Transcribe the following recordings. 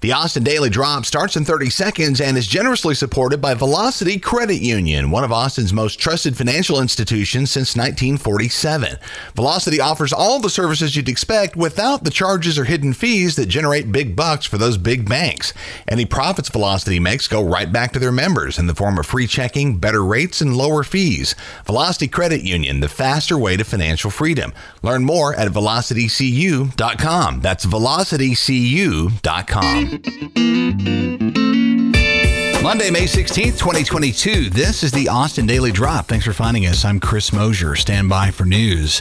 The Austin Daily Drop starts in 30 seconds and is generously supported by Velocity Credit Union, one of Austin's most trusted financial institutions since 1947. Velocity offers all the services you'd expect without the charges or hidden fees that generate big bucks for those big banks. Any profits Velocity makes go right back to their members in the form of free checking, better rates, and lower fees. Velocity Credit Union, the faster way to financial freedom. Learn more at velocitycu.com. That's velocitycu.com. thank you Monday, May 16th, 2022. This is the Austin Daily Drop. Thanks for finding us. I'm Chris Mosier. Stand by for news.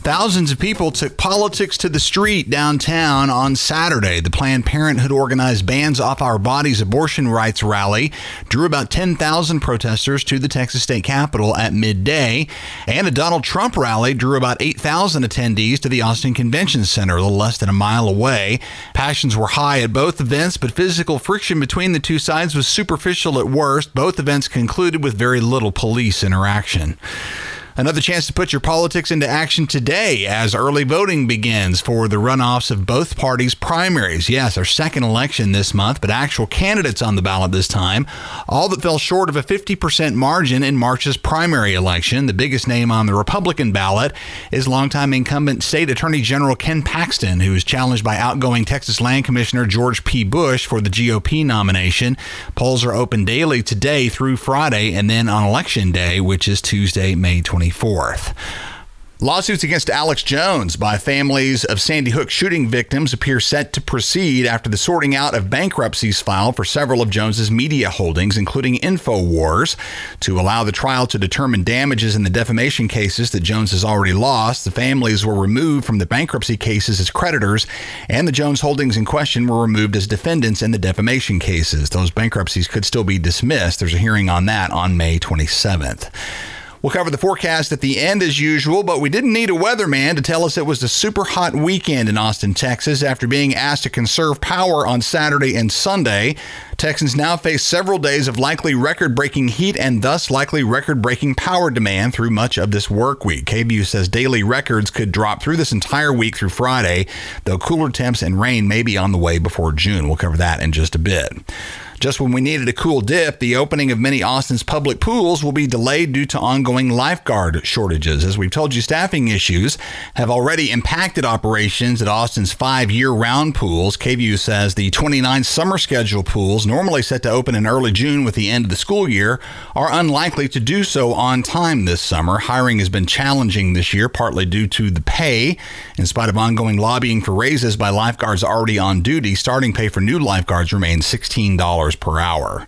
Thousands of people took politics to the street downtown on Saturday. The Planned Parenthood organized Bans Off Our Bodies abortion rights rally drew about 10,000 protesters to the Texas state capitol at midday, and a Donald Trump rally drew about 8,000 attendees to the Austin Convention Center, a little less than a mile away. Passions were high at both events, but physical friction between the two sides was super superficial at worst. Both events concluded with very little police interaction. Another chance to put your politics into action today as early voting begins for the runoffs of both parties' primaries. Yes, our second election this month, but actual candidates on the ballot this time. All that fell short of a 50% margin in March's primary election. The biggest name on the Republican ballot is longtime incumbent State Attorney General Ken Paxton, who is challenged by outgoing Texas Land Commissioner George P. Bush for the GOP nomination. Polls are open daily today through Friday and then on Election Day, which is Tuesday, May 20. 24th. Lawsuits against Alex Jones by families of Sandy Hook shooting victims appear set to proceed after the sorting out of bankruptcies filed for several of Jones's media holdings, including InfoWars. To allow the trial to determine damages in the defamation cases that Jones has already lost, the families were removed from the bankruptcy cases as creditors, and the Jones holdings in question were removed as defendants in the defamation cases. Those bankruptcies could still be dismissed. There's a hearing on that on May 27th. We'll cover the forecast at the end as usual, but we didn't need a weatherman to tell us it was a super hot weekend in Austin, Texas after being asked to conserve power on Saturday and Sunday. Texans now face several days of likely record breaking heat and thus likely record breaking power demand through much of this work week. KVUE says daily records could drop through this entire week through Friday, though cooler temps and rain may be on the way before June. We'll cover that in just a bit. Just when we needed a cool dip, the opening of many Austin's public pools will be delayed due to ongoing lifeguard shortages. As we've told you, staffing issues have already impacted operations at Austin's five year round pools. KVUE says the 29 summer schedule pools, normally set to open in early June with the end of the school year, are unlikely to do so on time this summer. Hiring has been challenging this year, partly due to the pay. In spite of ongoing lobbying for raises by lifeguards already on duty, starting pay for new lifeguards remains $16 per hour.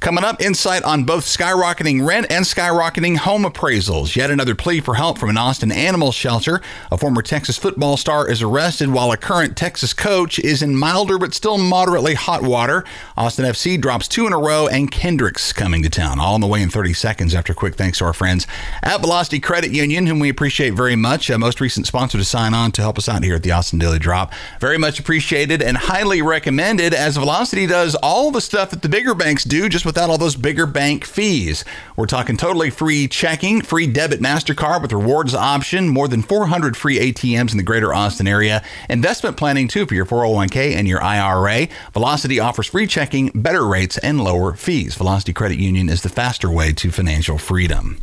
Coming up, insight on both skyrocketing rent and skyrocketing home appraisals. Yet another plea for help from an Austin animal shelter. A former Texas football star is arrested while a current Texas coach is in milder but still moderately hot water. Austin FC drops two in a row, and Kendricks coming to town. All on the way in 30 seconds after quick thanks to our friends at Velocity Credit Union, whom we appreciate very much. A most recent sponsor to sign on to help us out here at the Austin Daily Drop. Very much appreciated and highly recommended as Velocity does all the stuff that the bigger banks do just with without all those bigger bank fees. We're talking totally free checking, free debit MasterCard with rewards option, more than 400 free ATMs in the greater Austin area, investment planning too for your 401k and your IRA. Velocity offers free checking, better rates, and lower fees. Velocity Credit Union is the faster way to financial freedom.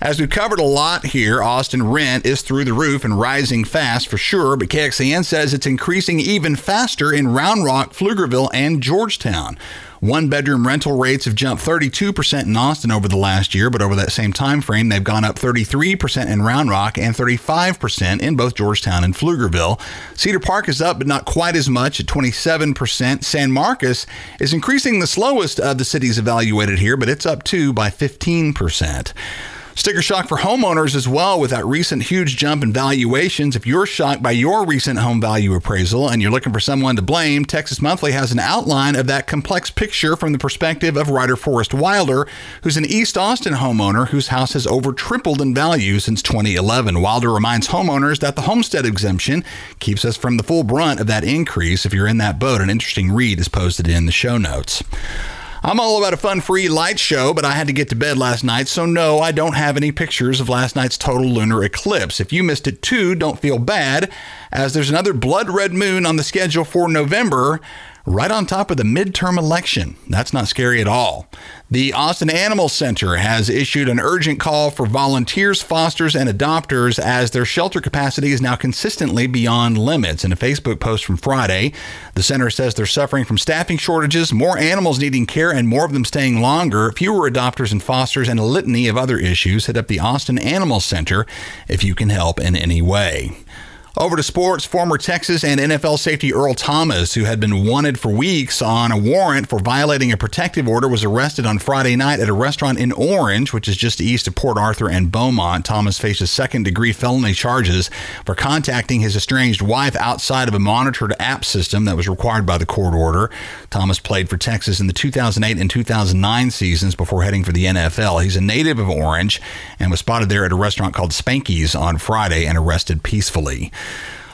As we've covered a lot here, Austin rent is through the roof and rising fast for sure, but KXAN says it's increasing even faster in Round Rock, Pflugerville, and Georgetown. One bedroom rental rates have jumped 32% in Austin over the last year, but over that same time frame, they've gone up 33% in Round Rock and 35% in both Georgetown and Pflugerville. Cedar Park is up, but not quite as much at 27%. San Marcos is increasing the slowest of the cities evaluated here, but it's up too by 15%. Sticker shock for homeowners as well with that recent huge jump in valuations. If you're shocked by your recent home value appraisal and you're looking for someone to blame, Texas Monthly has an outline of that complex picture from the perspective of writer Forrest Wilder, who's an East Austin homeowner whose house has over tripled in value since 2011. Wilder reminds homeowners that the homestead exemption keeps us from the full brunt of that increase. If you're in that boat, an interesting read is posted in the show notes. I'm all about a fun free light show, but I had to get to bed last night, so no, I don't have any pictures of last night's total lunar eclipse. If you missed it too, don't feel bad, as there's another blood red moon on the schedule for November. Right on top of the midterm election. That's not scary at all. The Austin Animal Center has issued an urgent call for volunteers, fosters, and adopters as their shelter capacity is now consistently beyond limits. In a Facebook post from Friday, the center says they're suffering from staffing shortages, more animals needing care, and more of them staying longer, fewer adopters and fosters, and a litany of other issues. Hit up the Austin Animal Center if you can help in any way. Over to sports, former Texas and NFL safety Earl Thomas, who had been wanted for weeks on a warrant for violating a protective order, was arrested on Friday night at a restaurant in Orange, which is just east of Port Arthur and Beaumont. Thomas faces second degree felony charges for contacting his estranged wife outside of a monitored app system that was required by the court order. Thomas played for Texas in the 2008 and 2009 seasons before heading for the NFL. He's a native of Orange and was spotted there at a restaurant called Spanky's on Friday and arrested peacefully.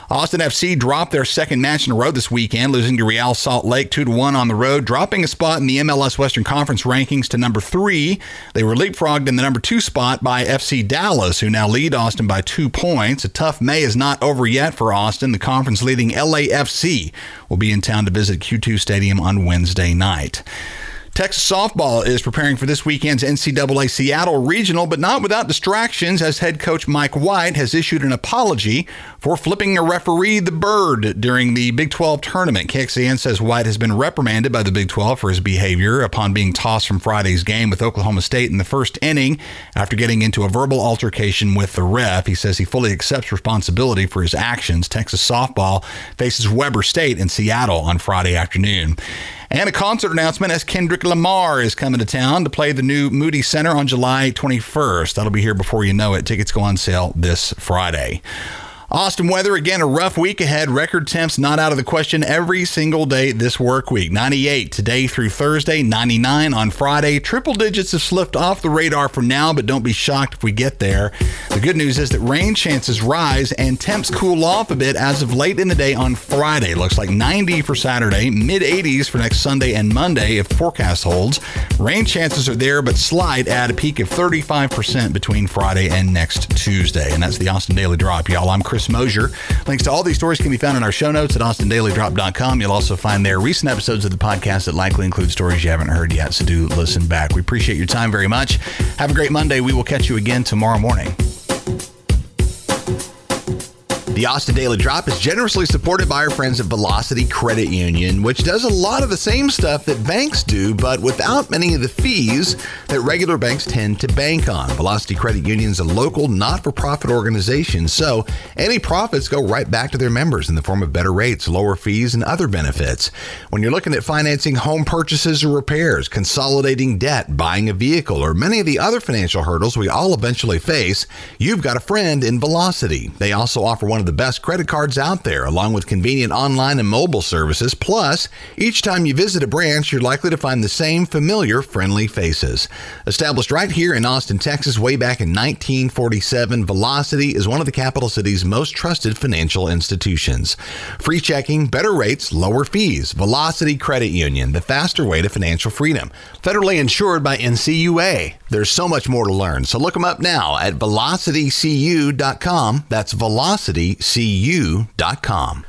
Austin FC dropped their second match in a row this weekend, losing to Real Salt Lake 2 1 on the road, dropping a spot in the MLS Western Conference rankings to number three. They were leapfrogged in the number two spot by FC Dallas, who now lead Austin by two points. A tough May is not over yet for Austin. The conference leading LAFC will be in town to visit Q2 Stadium on Wednesday night. Texas softball is preparing for this weekend's NCAA Seattle Regional, but not without distractions, as head coach Mike White has issued an apology for flipping a referee the bird during the Big 12 tournament. KXAN says White has been reprimanded by the Big 12 for his behavior upon being tossed from Friday's game with Oklahoma State in the first inning after getting into a verbal altercation with the ref. He says he fully accepts responsibility for his actions. Texas softball faces Weber State in Seattle on Friday afternoon. And a concert announcement as Kendrick Lamar is coming to town to play the new Moody Center on July 21st. That'll be here before you know it. Tickets go on sale this Friday. Austin weather, again, a rough week ahead. Record temps not out of the question every single day this work week. 98 today through Thursday, 99 on Friday. Triple digits have slipped off the radar for now, but don't be shocked if we get there. The good news is that rain chances rise and temps cool off a bit as of late in the day on Friday. Looks like 90 for Saturday, mid 80s for next Sunday and Monday if forecast holds. Rain chances are there, but slight at a peak of 35% between Friday and next Tuesday. And that's the Austin Daily Drop, y'all. I'm Chris Mosier. Links to all these stories can be found in our show notes at austindailydrop.com. You'll also find there recent episodes of the podcast that likely include stories you haven't heard yet, so do listen back. We appreciate your time very much. Have a great Monday. We will catch you again tomorrow morning. The Austin Daily Drop is generously supported by our friends at Velocity Credit Union, which does a lot of the same stuff that banks do, but without many of the fees that regular banks tend to bank on. Velocity Credit Union is a local, not for profit organization, so any profits go right back to their members in the form of better rates, lower fees, and other benefits. When you're looking at financing home purchases or repairs, consolidating debt, buying a vehicle, or many of the other financial hurdles we all eventually face, you've got a friend in Velocity. They also offer one of the best credit cards out there, along with convenient online and mobile services. Plus, each time you visit a branch, you're likely to find the same familiar, friendly faces. Established right here in Austin, Texas, way back in 1947, Velocity is one of the capital city's most trusted financial institutions. Free checking, better rates, lower fees. Velocity Credit Union, the faster way to financial freedom. Federally insured by NCUA. There's so much more to learn, so look them up now at velocitycu.com. That's velocitycu.com.